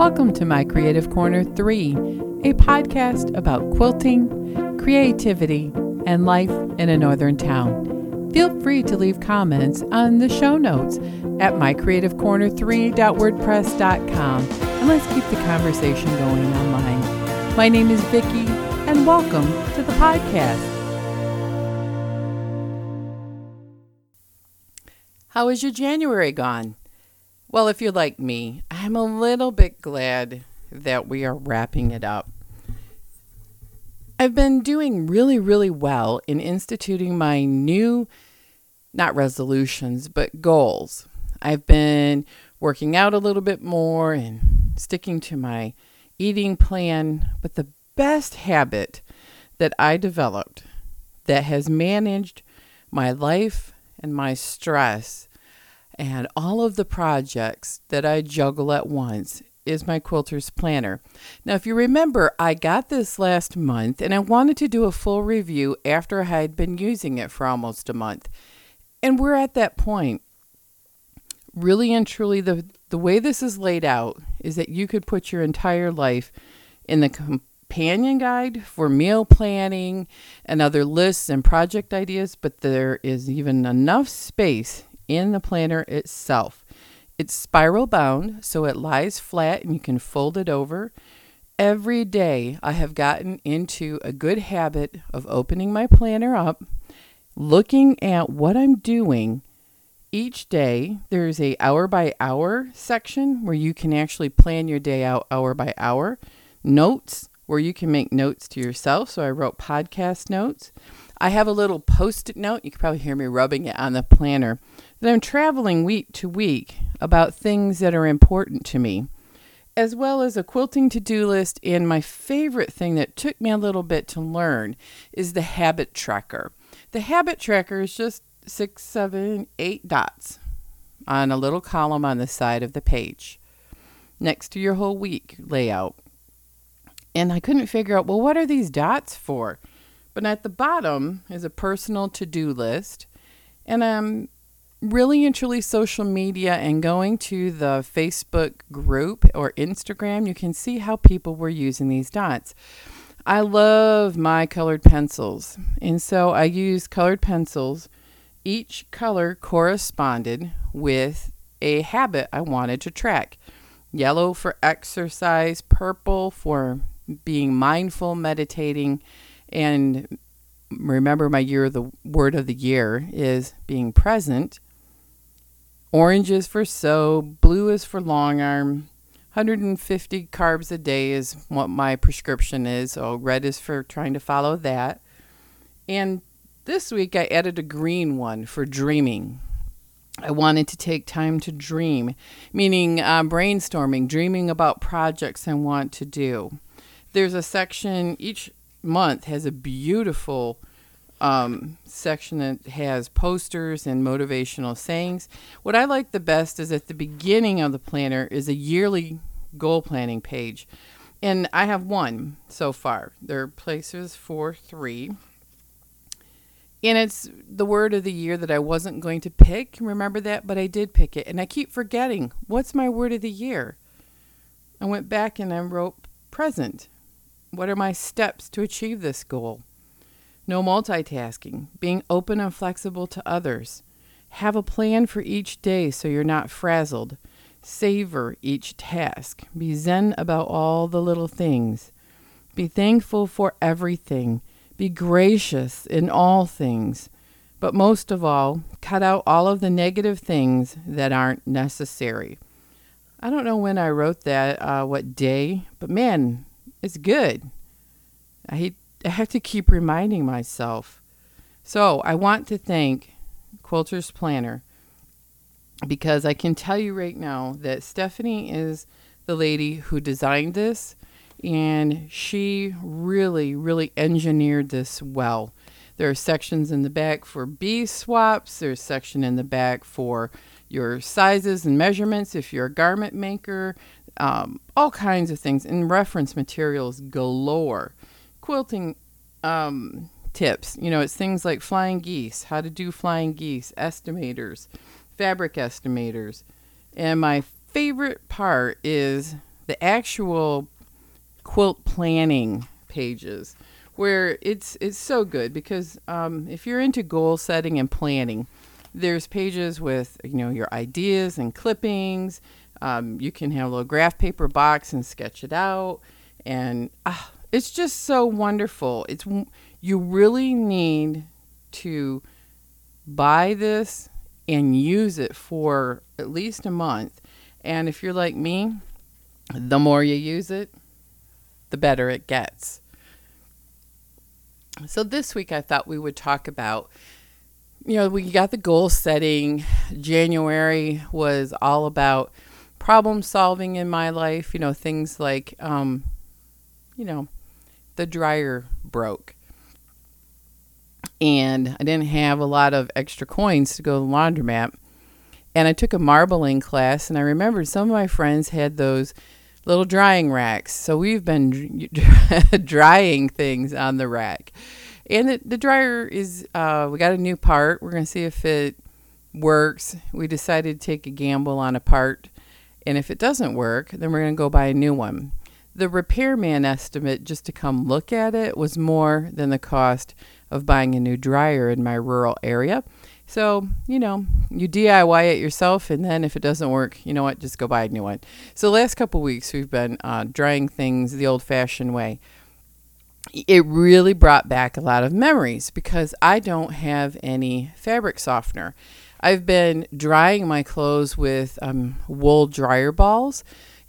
Welcome to My Creative Corner 3, a podcast about quilting, creativity, and life in a northern town. Feel free to leave comments on the show notes at mycreativecorner3.wordpress.com and let's keep the conversation going online. My name is Vicki and welcome to the podcast. How is your January gone? Well, if you're like me, I'm a little bit glad that we are wrapping it up. I've been doing really, really well in instituting my new, not resolutions, but goals. I've been working out a little bit more and sticking to my eating plan. But the best habit that I developed that has managed my life and my stress and all of the projects that I juggle at once is my quilter's planner. Now, if you remember, I got this last month and I wanted to do a full review after I had been using it for almost a month. And we're at that point. Really and truly, the, the way this is laid out is that you could put your entire life in the companion guide for meal planning and other lists and project ideas, but there is even enough space in the planner itself. It's spiral bound, so it lies flat and you can fold it over. Every day, I have gotten into a good habit of opening my planner up, looking at what I'm doing each day. There's a hour by hour section where you can actually plan your day out hour by hour. Notes where you can make notes to yourself. So I wrote podcast notes. I have a little post it note. You can probably hear me rubbing it on the planner that I'm traveling week to week about things that are important to me, as well as a quilting to do list. And my favorite thing that took me a little bit to learn is the habit tracker. The habit tracker is just six, seven, eight dots on a little column on the side of the page next to your whole week layout. And I couldn't figure out, well, what are these dots for? But at the bottom is a personal to do list. And I'm really and truly social media and going to the Facebook group or Instagram, you can see how people were using these dots. I love my colored pencils. And so I used colored pencils. Each color corresponded with a habit I wanted to track. Yellow for exercise, purple for being mindful, meditating, and remember my year the word of the year is being present orange is for so, blue is for long arm. 150 carbs a day is what my prescription is so red is for trying to follow that. And this week i added a green one for dreaming. I wanted to take time to dream, meaning uh, brainstorming, dreaming about projects I want to do. There's a section each month has a beautiful um, section that has posters and motivational sayings. What I like the best is at the beginning of the planner is a yearly goal planning page. And I have one so far. There are places for three. And it's the word of the year that I wasn't going to pick. Remember that? But I did pick it. And I keep forgetting what's my word of the year? I went back and I wrote present. What are my steps to achieve this goal? No multitasking, being open and flexible to others. Have a plan for each day so you're not frazzled. Savor each task. Be zen about all the little things. Be thankful for everything. Be gracious in all things. But most of all, cut out all of the negative things that aren't necessary. I don't know when I wrote that, uh, what day, but man, it's good. I, I have to keep reminding myself. So I want to thank Quilter's Planner because I can tell you right now that Stephanie is the lady who designed this and she really, really engineered this well. There are sections in the back for bee swaps, there's section in the back for your sizes and measurements if you're a garment maker um, all kinds of things, and reference materials galore. Quilting um, tips, you know, it's things like flying geese, how to do flying geese, estimators, fabric estimators. And my favorite part is the actual quilt planning pages where it's it's so good because um, if you're into goal setting and planning, there's pages with you know your ideas and clippings. Um, you can have a little graph paper box and sketch it out, and uh, it's just so wonderful. It's you really need to buy this and use it for at least a month. And if you're like me, the more you use it, the better it gets. So this week I thought we would talk about you know, we got the goal setting. January was all about problem solving in my life, you know, things like um you know, the dryer broke. And I didn't have a lot of extra coins to go to the laundromat. And I took a marbling class and I remembered some of my friends had those little drying racks. So we've been drying things on the rack. And the, the dryer is, uh, we got a new part. We're going to see if it works. We decided to take a gamble on a part. And if it doesn't work, then we're going to go buy a new one. The repairman estimate just to come look at it was more than the cost of buying a new dryer in my rural area. So, you know, you DIY it yourself, and then if it doesn't work, you know what, just go buy a new one. So, the last couple weeks, we've been uh, drying things the old fashioned way. It really brought back a lot of memories because I don't have any fabric softener. I've been drying my clothes with um, wool dryer balls,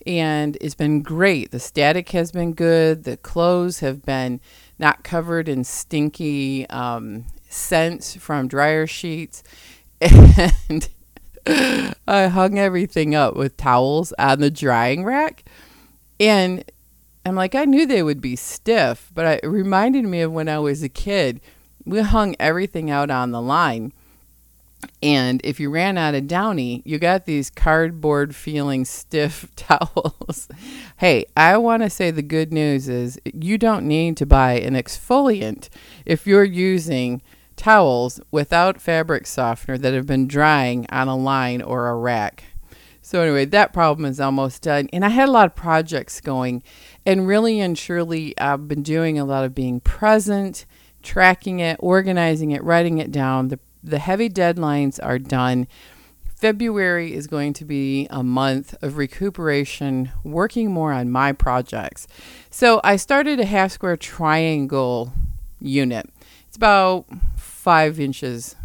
and it's been great. The static has been good, the clothes have been not covered in stinky um, scents from dryer sheets. And I hung everything up with towels on the drying rack. And I'm like, I knew they would be stiff, but it reminded me of when I was a kid. We hung everything out on the line. And if you ran out of Downy, you got these cardboard feeling stiff towels. hey, I want to say the good news is you don't need to buy an exfoliant if you're using towels without fabric softener that have been drying on a line or a rack. So, anyway, that problem is almost done. And I had a lot of projects going, and really and truly, I've been doing a lot of being present, tracking it, organizing it, writing it down. The, the heavy deadlines are done. February is going to be a month of recuperation, working more on my projects. So, I started a half square triangle unit. It's about five inches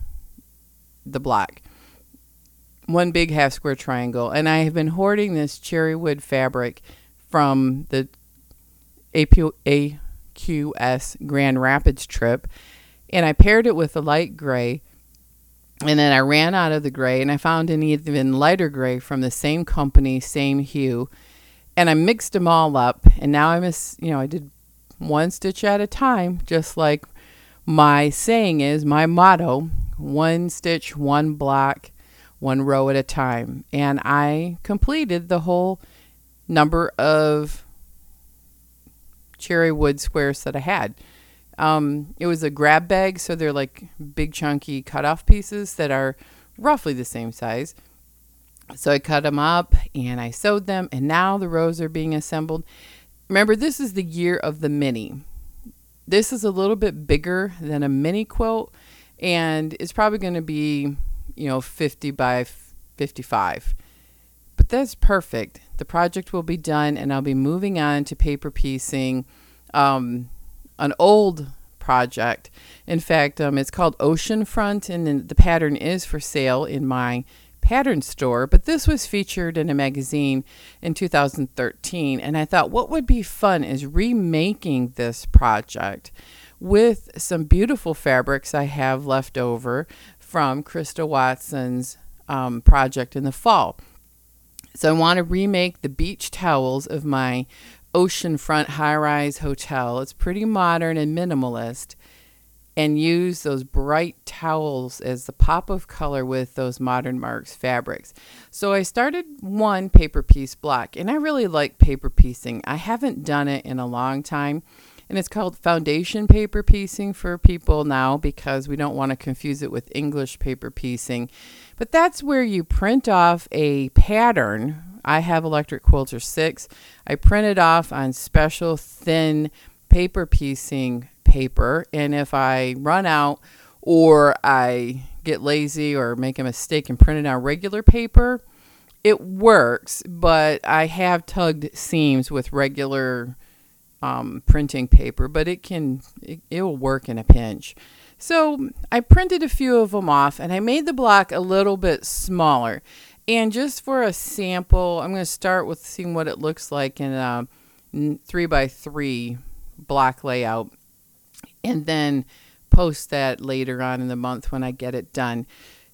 the block. One big half square triangle. And I have been hoarding this cherry wood fabric from the AQS Grand Rapids trip. And I paired it with a light gray. And then I ran out of the gray and I found an even lighter gray from the same company, same hue. And I mixed them all up. And now I'm, a, you know, I did one stitch at a time, just like my saying is my motto one stitch, one block, one row at a time. And I completed the whole number of cherry wood squares that I had. Um, it was a grab bag, so they're like big chunky cut off pieces that are roughly the same size. So I cut them up and I sewed them, and now the rows are being assembled. Remember, this is the year of the mini. This is a little bit bigger than a mini quilt and it's probably going to be, you know, 50 by 55. But that's perfect. The project will be done and I'll be moving on to paper piecing um, an old project. In fact, um, it's called Oceanfront and the pattern is for sale in my pattern store, but this was featured in a magazine in 2013. And I thought what would be fun is remaking this project with some beautiful fabrics I have left over from Christa Watson's um, project in the fall. So I want to remake the beach towels of my oceanfront high rise hotel. It's pretty modern and minimalist and use those bright towels as the pop of color with those modern marks fabrics. So I started one paper piece block and I really like paper piecing. I haven't done it in a long time and it's called foundation paper piecing for people now because we don't want to confuse it with English paper piecing. But that's where you print off a pattern I have electric quilter 6. I printed off on special thin paper piecing paper. And if I run out or I get lazy or make a mistake and print it on regular paper, it works, but I have tugged seams with regular um, printing paper, but it can it, it will work in a pinch. So I printed a few of them off and I made the block a little bit smaller. And just for a sample, I'm going to start with seeing what it looks like in uh, a three by three block layout and then post that later on in the month when I get it done.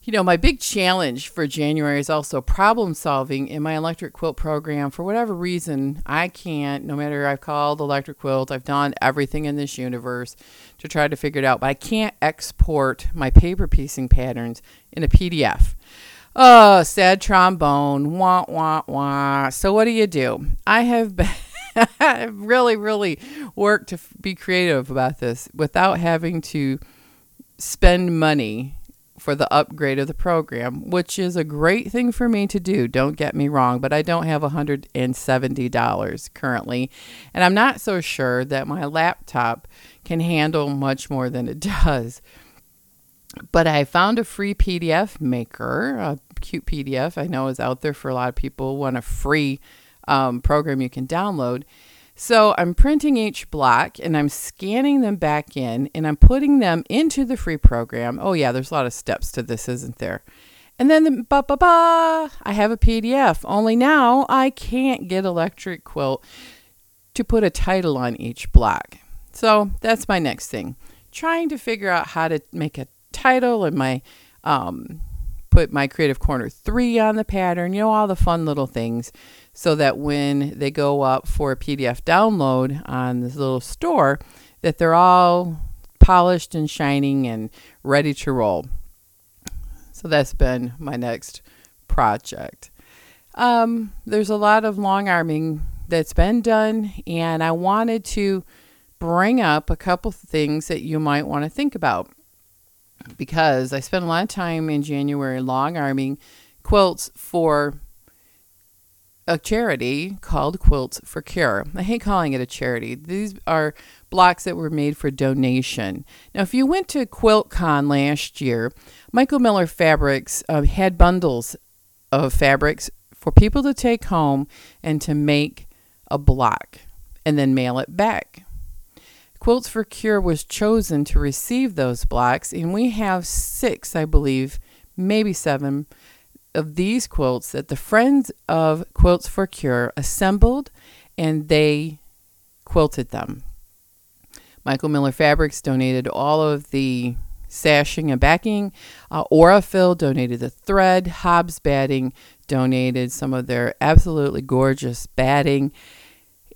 You know, my big challenge for January is also problem solving in my electric quilt program. For whatever reason, I can't, no matter I've called electric quilt, I've done everything in this universe to try to figure it out, but I can't export my paper piecing patterns in a PDF. Oh, sad trombone. Wah, wah, wah. So, what do you do? I have been. Really, really worked to be creative about this without having to spend money for the upgrade of the program, which is a great thing for me to do. Don't get me wrong, but I don't have $170 currently. And I'm not so sure that my laptop can handle much more than it does. But I found a free PDF maker, a CutePDF I know is out there for a lot of people, want a free um, program you can download. So I'm printing each block and I'm scanning them back in and I'm putting them into the free program. Oh, yeah, there's a lot of steps to this, isn't there? And then, the, ba ba ba, I have a PDF. Only now I can't get Electric Quilt to put a title on each block. So that's my next thing. Trying to figure out how to make a title and my um, put my Creative Corner 3 on the pattern, you know, all the fun little things so that when they go up for a PDF download on this little store, that they're all polished and shining and ready to roll. So that's been my next project. Um, there's a lot of long arming that's been done, and I wanted to bring up a couple things that you might want to think about because I spent a lot of time in January long arming quilts for a charity called Quilts for Cure. I hate calling it a charity. These are blocks that were made for donation. Now, if you went to QuiltCon last year, Michael Miller Fabrics uh, had bundles of fabrics for people to take home and to make a block and then mail it back. Quilts for Cure was chosen to receive those blocks, and we have six, I believe, maybe seven of these quilts that the friends of Quilts for Cure assembled and they quilted them. Michael Miller Fabrics donated all of the sashing and backing. Uh, Aurifil donated the thread. Hobbs Batting donated some of their absolutely gorgeous batting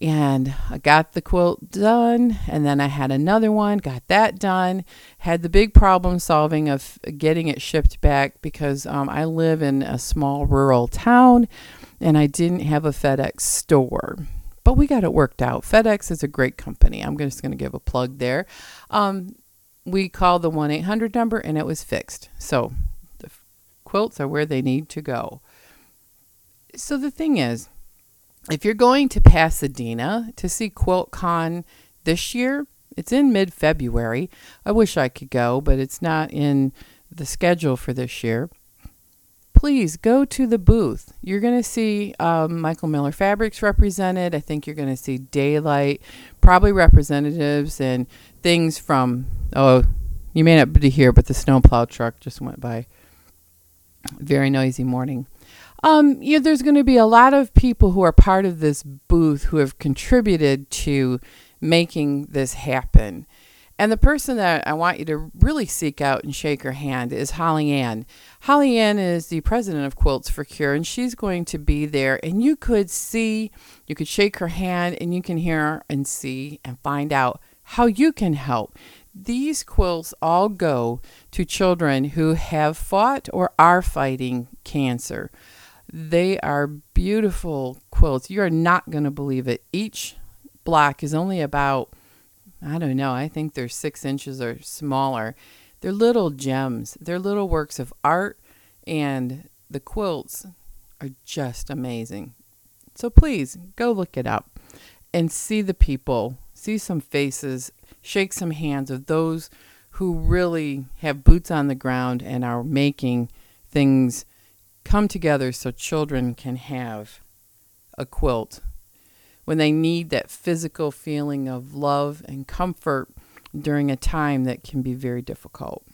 and I got the quilt done and then I had another one got that done. Had the big problem solving of getting it shipped back because um, I live in a small rural town and I didn't have a FedEx store. But we got it worked out. FedEx is a great company. I'm just going to give a plug there. Um, we called the 1-800 number and it was fixed. So the quilts are where they need to go. So the thing is if you're going to Pasadena to see QuiltCon this year, it's in mid February. I wish I could go, but it's not in the schedule for this year. Please go to the booth. You're going to see um, Michael Miller Fabrics represented. I think you're going to see Daylight, probably representatives and things from, oh, you may not be here, but the snowplow truck just went by. Very noisy morning. Um, know, there's going to be a lot of people who are part of this booth who have contributed to making this happen. And the person that I want you to really seek out and shake her hand is Holly Ann. Holly Ann is the president of Quilts for Cure, and she's going to be there. And you could see, you could shake her hand, and you can hear and see and find out how you can help. These quilts all go to children who have fought or are fighting cancer. They are beautiful quilts. You are not going to believe it. Each block is only about, I don't know, I think they're six inches or smaller. They're little gems, they're little works of art, and the quilts are just amazing. So please go look it up and see the people, see some faces, shake some hands of those who really have boots on the ground and are making things come together so children can have a quilt when they need that physical feeling of love and comfort during a time that can be very difficult.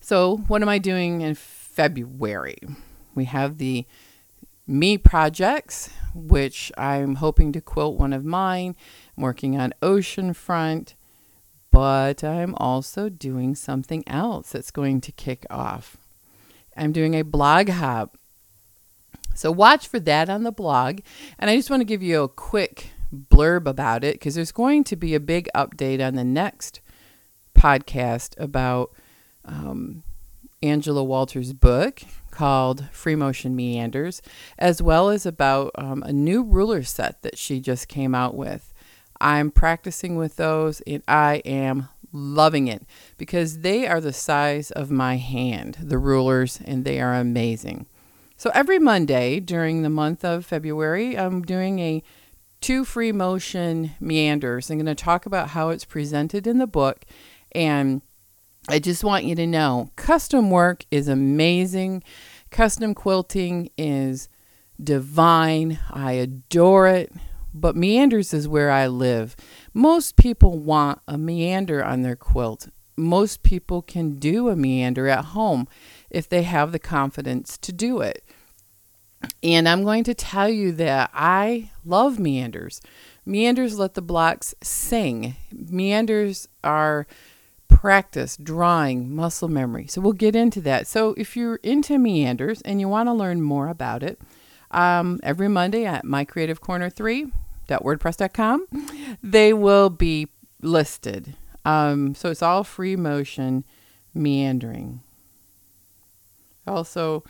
So, what am I doing in February? We have the Me projects, which I'm hoping to quilt one of mine. I'm working on Oceanfront, but I'm also doing something else that's going to kick off. I'm doing a blog hop so watch for that on the blog. And I just want to give you a quick blurb about it because there's going to be a big update on the next podcast about um, Angela Walters' book called Free Motion Meanders, as well as about um, a new ruler set that she just came out with. I'm practicing with those and I am loving it because they are the size of my hand, the rulers, and they are amazing. So every Monday during the month of February, I'm doing a two free motion meanders. I'm going to talk about how it's presented in the book. And I just want you to know custom work is amazing. Custom quilting is divine. I adore it. But meanders is where I live. Most people want a meander on their quilt. Most people can do a meander at home if they have the confidence to do it. And I'm going to tell you that I love meanders. Meanders let the blocks sing. Meanders are practice, drawing, muscle memory. So we'll get into that. So if you're into meanders and you want to learn more about it, um, every Monday at my creative corner 3.wordpress.com, they will be listed. Um, so it's all free motion meandering. I also,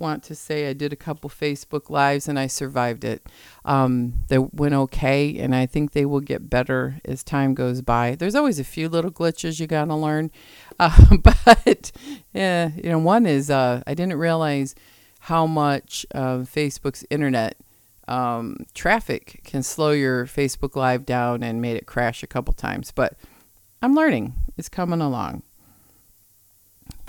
want to say I did a couple Facebook Lives and I survived it. Um, they went okay, and I think they will get better as time goes by. There's always a few little glitches you got to learn. Uh, but, yeah, you know, one is uh, I didn't realize how much uh, Facebook's internet um, traffic can slow your Facebook Live down and made it crash a couple times. But I'm learning, it's coming along.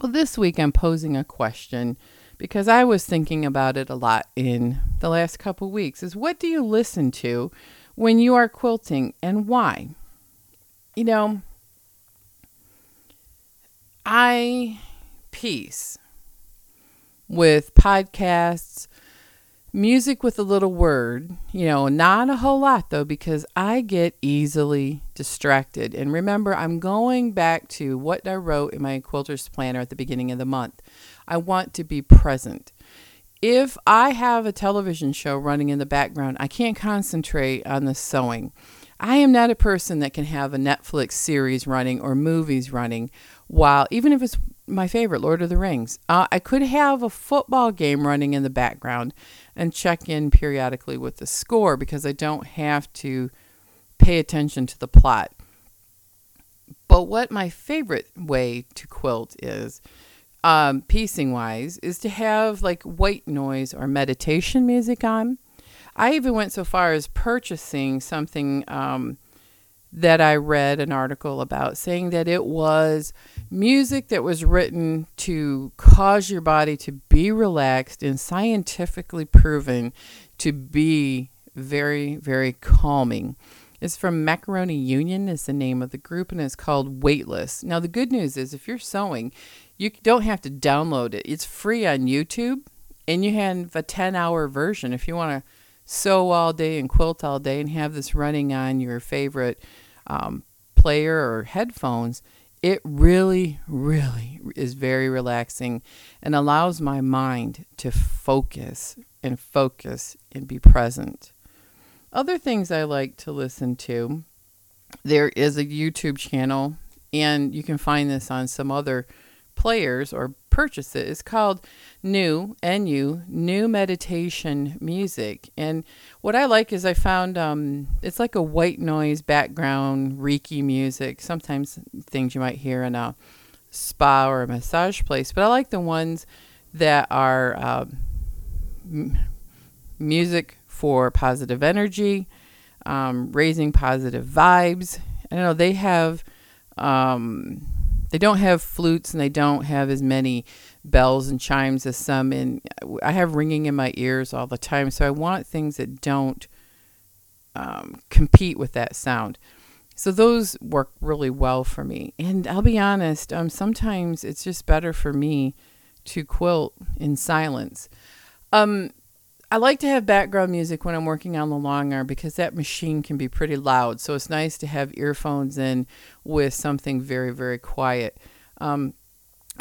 Well, this week I'm posing a question because I was thinking about it a lot in the last couple weeks is what do you listen to when you are quilting and why? You know, I piece with podcasts, music with a little word, you know, not a whole lot though, because I get easily distracted. And remember, I'm going back to what I wrote in my quilter's planner at the beginning of the month. I want to be present. If I have a television show running in the background, I can't concentrate on the sewing. I am not a person that can have a Netflix series running or movies running while, even if it's my favorite, Lord of the Rings. Uh, I could have a football game running in the background and check in periodically with the score because I don't have to pay attention to the plot. But what my favorite way to quilt is um, piecing wise is to have like white noise or meditation music on. I even went so far as purchasing something um, that I read an article about saying that it was music that was written to cause your body to be relaxed and scientifically proven to be very, very calming. It's from Marconi Union is the name of the group and it's called Weightless. Now the good news is if you're sewing, you don't have to download it. It's free on YouTube, and you have a 10 hour version if you want to sew all day and quilt all day and have this running on your favorite um, player or headphones. It really, really is very relaxing and allows my mind to focus and focus and be present. Other things I like to listen to there is a YouTube channel, and you can find this on some other players or purchase it. It's called New NU New Meditation Music, and what I like is I found um, it's like a white noise background Reiki music. Sometimes things you might hear in a spa or a massage place, but I like the ones that are uh, music for positive energy, um, raising positive vibes. I know they have, um, they don't have flutes and they don't have as many bells and chimes as some. And I have ringing in my ears all the time, so I want things that don't um, compete with that sound. So those work really well for me. And I'll be honest, um, sometimes it's just better for me to quilt in silence. Um, I like to have background music when I'm working on the long arm because that machine can be pretty loud. So it's nice to have earphones in with something very, very quiet. Um,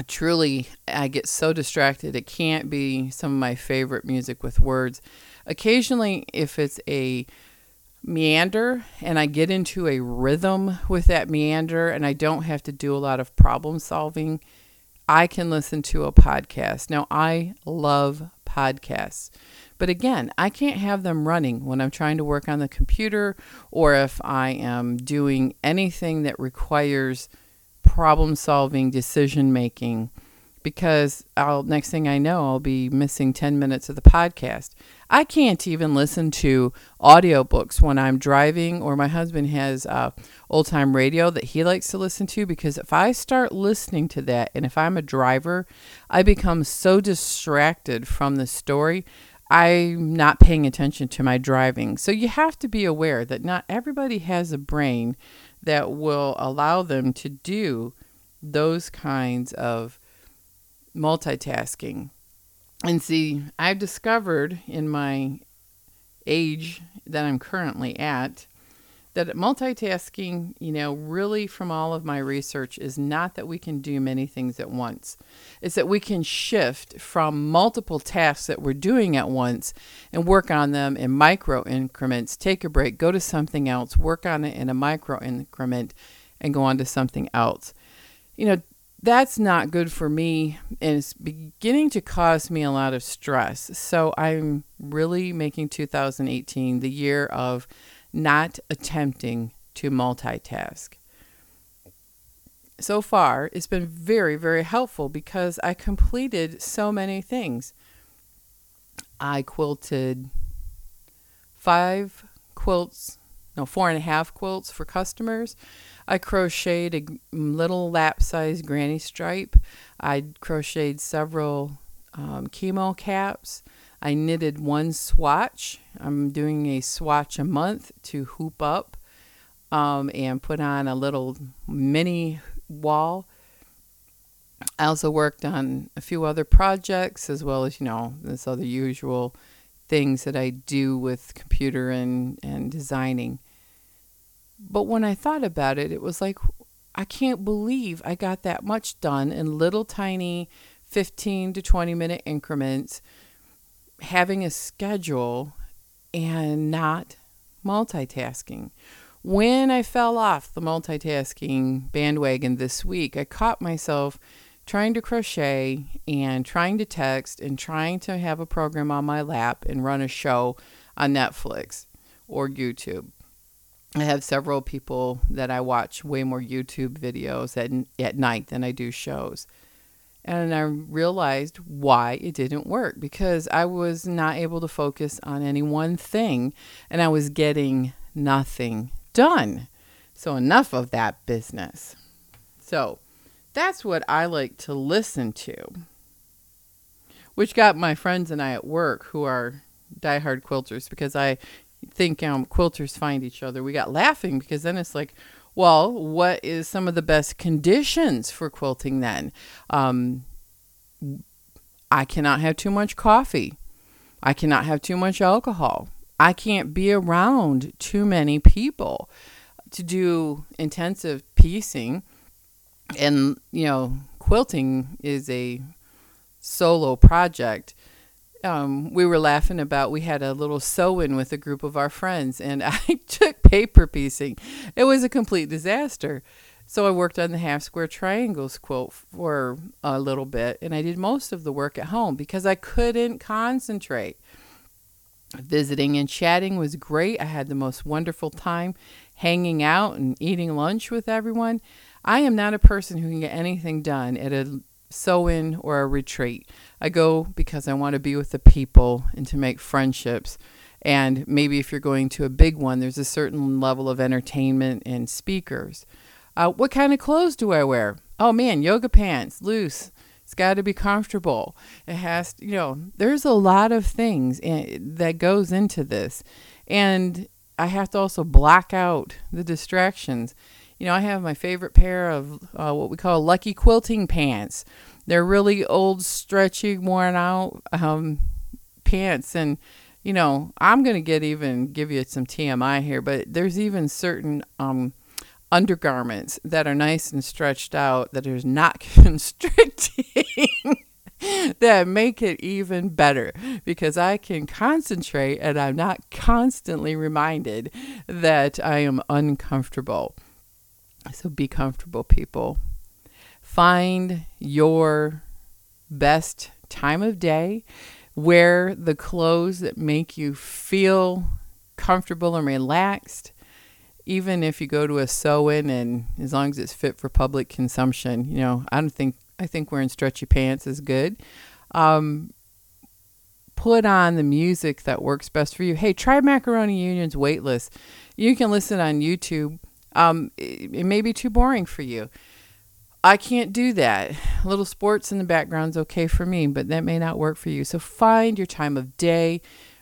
truly, I get so distracted. It can't be some of my favorite music with words. Occasionally, if it's a meander and I get into a rhythm with that meander and I don't have to do a lot of problem solving, I can listen to a podcast. Now, I love podcasts. But again, I can't have them running when I'm trying to work on the computer or if I am doing anything that requires problem solving, decision making, because I'll next thing I know, I'll be missing 10 minutes of the podcast. I can't even listen to audiobooks when I'm driving, or my husband has uh, old time radio that he likes to listen to because if I start listening to that and if I'm a driver, I become so distracted from the story I'm not paying attention to my driving. So you have to be aware that not everybody has a brain that will allow them to do those kinds of multitasking. And see, I've discovered in my age that I'm currently at that multitasking, you know, really from all of my research is not that we can do many things at once. It's that we can shift from multiple tasks that we're doing at once and work on them in micro increments, take a break, go to something else, work on it in a micro increment, and go on to something else. You know, that's not good for me and it's beginning to cause me a lot of stress. So I'm really making 2018 the year of not attempting to multitask. So far, it's been very, very helpful because I completed so many things. I quilted five quilts, no, four and a half quilts for customers. I crocheted a little lap size granny stripe. I crocheted several um, chemo caps. I knitted one swatch. I'm doing a swatch a month to hoop up um, and put on a little mini wall. I also worked on a few other projects as well as, you know, this other usual things that I do with computer and, and designing. But when I thought about it, it was like, I can't believe I got that much done in little tiny 15 to 20 minute increments having a schedule and not multitasking. When I fell off the multitasking bandwagon this week, I caught myself trying to crochet and trying to text and trying to have a program on my lap and run a show on Netflix or YouTube. I have several people that I watch way more YouTube videos at, at night than I do shows. And I realized why it didn't work because I was not able to focus on any one thing and I was getting nothing done. So, enough of that business. So, that's what I like to listen to, which got my friends and I at work who are diehard quilters because I think um, quilters find each other. We got laughing because then it's like, well, what is some of the best conditions for quilting then? Um, I cannot have too much coffee. I cannot have too much alcohol. I can't be around too many people to do intensive piecing. And, you know, quilting is a solo project um, we were laughing about we had a little sew-in with a group of our friends and i took paper piecing. It was a complete disaster. So i worked on the half square triangles quilt for a little bit and i did most of the work at home because i couldn't concentrate. Visiting and chatting was great. I had the most wonderful time hanging out and eating lunch with everyone. I am not a person who can get anything done at a sew in or a retreat. I go because I want to be with the people and to make friendships. And maybe if you're going to a big one, there's a certain level of entertainment and speakers. Uh, what kind of clothes do I wear? Oh man, yoga pants, loose. It's got to be comfortable. It has, to, you know, there's a lot of things in, that goes into this. And I have to also block out the distractions. You know, I have my favorite pair of uh, what we call lucky quilting pants. They're really old, stretchy, worn out um, pants. And, you know, I'm going to get even give you some TMI here, but there's even certain um, undergarments that are nice and stretched out that is not constricting that make it even better because I can concentrate and I'm not constantly reminded that I am uncomfortable. So be comfortable, people. Find your best time of day. Wear the clothes that make you feel comfortable and relaxed even if you go to a sew-in and as long as it's fit for public consumption, you know, I don't think I think wearing stretchy pants is good. Um, put on the music that works best for you. Hey, try Marconi Union's Weightless. You can listen on YouTube. Um, it, it may be too boring for you. I can't do that. A little sports in the background is okay for me, but that may not work for you. So find your time of day,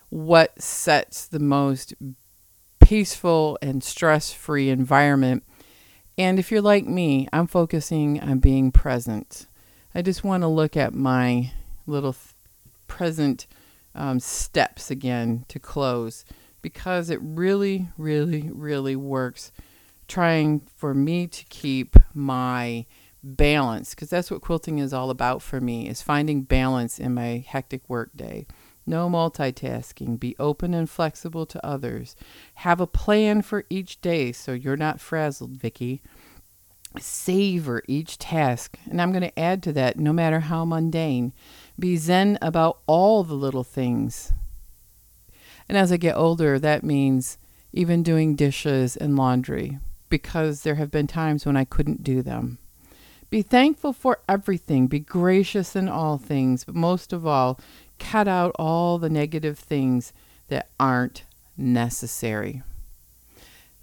what sets the most peaceful and stress free environment. And if you're like me, I'm focusing on being present. I just want to look at my little th- present um, steps again to close because it really, really, really works trying for me to keep my balance because that's what quilting is all about for me is finding balance in my hectic work day no multitasking. Be open and flexible to others. Have a plan for each day so you're not frazzled, Vicky. Savor each task. And I'm going to add to that, no matter how mundane. Be zen about all the little things. And as I get older, that means even doing dishes and laundry because there have been times when I couldn't do them. Be thankful for everything. Be gracious in all things. But most of all, cut out all the negative things that aren't necessary.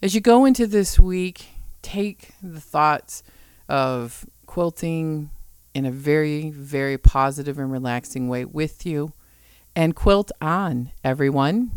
As you go into this week, take the thoughts of quilting in a very, very positive and relaxing way with you and quilt on, everyone.